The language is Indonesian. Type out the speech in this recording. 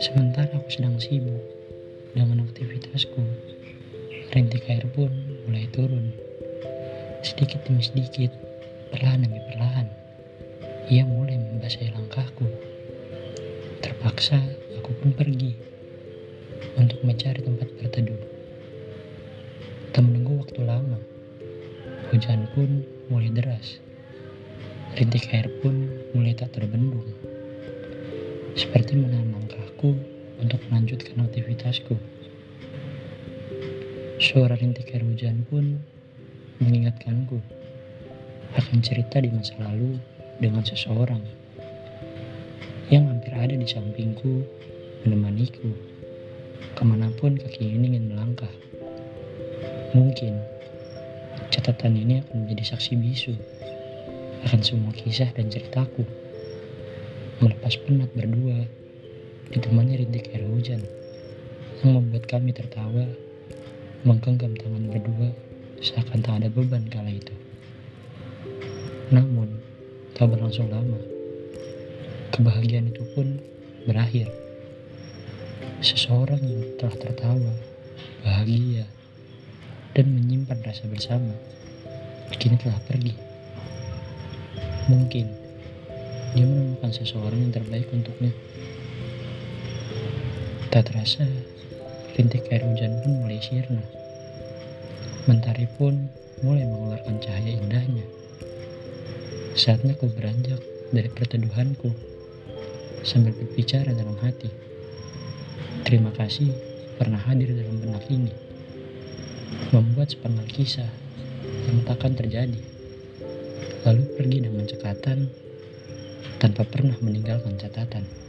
Sementara aku sedang sibuk dengan aktivitasku, rintik air pun mulai turun. Sedikit demi sedikit, perlahan demi perlahan, ia mulai membasahi langkahku. Terpaksa aku pun pergi untuk mencari tempat berteduh. Tak menunggu waktu lama, hujan pun mulai deras. Rintik air pun mulai tak terbendung. Seperti menahan langkahku untuk melanjutkan aktivitasku. Suara rintik air hujan pun mengingatkanku akan cerita di masa lalu dengan seseorang yang hampir ada di sampingku menemaniku ke mana pun kaki ini ingin melangkah. Mungkin catatan ini akan menjadi saksi bisu akan semua kisah dan ceritaku. Melepas penat berdua, ditemani rintik air hujan yang membuat kami tertawa, menggenggam tangan berdua seakan tak ada beban kala itu. Namun, tak berlangsung lama. Kebahagiaan itu pun berakhir. Seseorang yang telah tertawa, bahagia, dan menyimpan rasa bersama, kini telah pergi. Mungkin dia menemukan seseorang yang terbaik untuknya. Tak terasa, rintik air hujan pun mulai sirna. Mentari pun mulai mengeluarkan cahaya indahnya. Saatnya ku beranjak dari perteduhanku sambil berbicara dalam hati. Terima kasih pernah hadir dalam benak ini. Membuat sepenggal kisah yang takkan terjadi. Lalu pergi dengan cekatan tanpa pernah meninggalkan catatan.